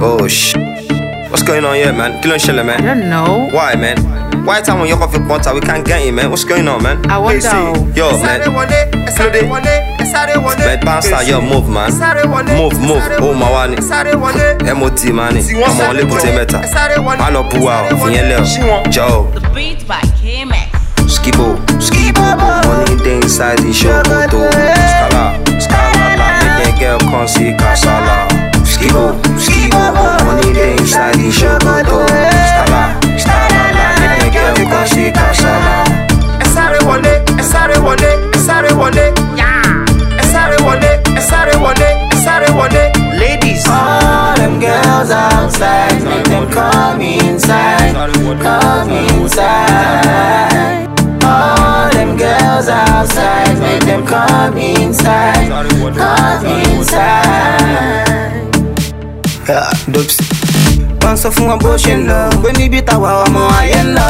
Oh shit. What's going on here, man? Kí ló ń ṣẹlẹ̀, I don't know. Why, man? Why time when you're off your contact, we can't get you, man? What's going on, man? I wonder. Yo, man. Man, bounce out, yo, move, man. Move, move. Oh, my one. MOT, man. Ọmọ olébùté mẹ́ta. Má lọ bu wa o, fìyẹn lẹ̀ o. Jọ The beat by KMX. o. Skibo, skibo. Money dey inside the ṣòkòtò. Inside the ṣòkòtò. Scala, scala la. Make that girl come see kasala. ẹ sáré wọlé ẹ sáré wọlé ẹ sáré wọlé ẹ sáré wọlé ẹ sáré wọlé ẹ sáré wọlé. Ladies. All them girls outside, make them come inside, come inside. All them girls outside, make them come inside, come inside. Yeah, dopes. Wọ́n sọ fún wọn bó ṣe ń lọ, pé níbi táwa ọmọ ayé ń lọ.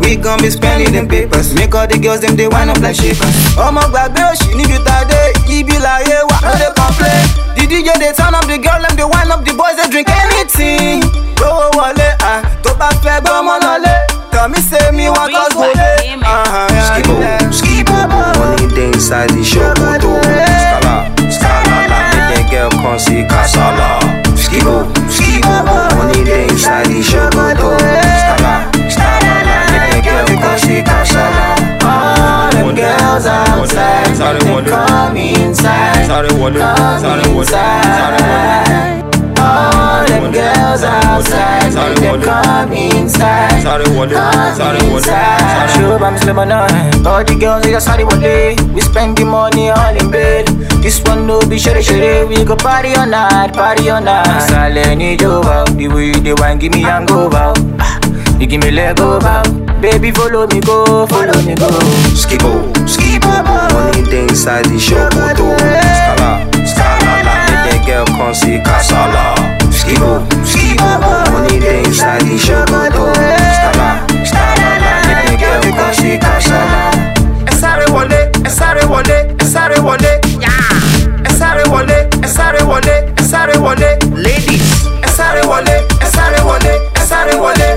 We gon be spending them papers, make all the girls dem dey wind up like shakers. Ọmọ gbàgbé òṣì níbi tá a dé, ibi láyé wa, no dey complain. The DJ dey turn up the girl, dem dey wind up the boys, dey drink anything. Gbówó wọlé, ah, tó bá fẹ́ gbọ́ ọmọ lọlé. Tell me say me wan cause go lé. Skibo, skibo. Money dey inside the ṣòkòtò. Scala, outside, make them come inside, come inside. All them girls outside, make them come inside, come inside. Show bam slim on All the girls they just sorry one day. We spend the money all in bed. This one no be shere shere. We go party all night, party all night. Silent need over. The way they want give me hangover. Ah, You give me leg over. Baby follow me go, follow me go. Skibo, skibo. Money dey inside the ṣòkòtò. Oh. Scala, scala la. Make that girl come see kasala. Skibo, oh, skibo. Money dey inside the ṣòkòtò. Oh. Scala, scala la. Make that girl come see kasala. ẹ sáré wọlé ẹ sáré wọlé ẹ sáré wọlé. ẹ sáré wọlé ẹ sáré wọlé ẹ sáré wọlé. Ladies. ẹ sáré wọlé ẹ sáré wọlé ẹ sáré wọlé.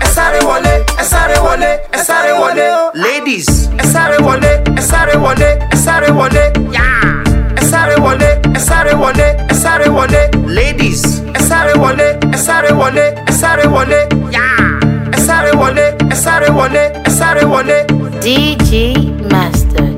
ẹ sáré wọlé ẹ sáré wọlé ẹ sáré wọlé. Ladies. ẹ sáré wọlé ẹ sáré wọlé ẹ sáré wọlé. ẹ sáré wọlé ẹ sáré wọlé ẹ sáré wọlé. Ladies. ẹ sáré wọlé ẹ sáré wọlé ẹ sáré wọlé. ẹ sáré wọlé ẹ sáré wọlé ẹ sáré wọlé. DG Mess.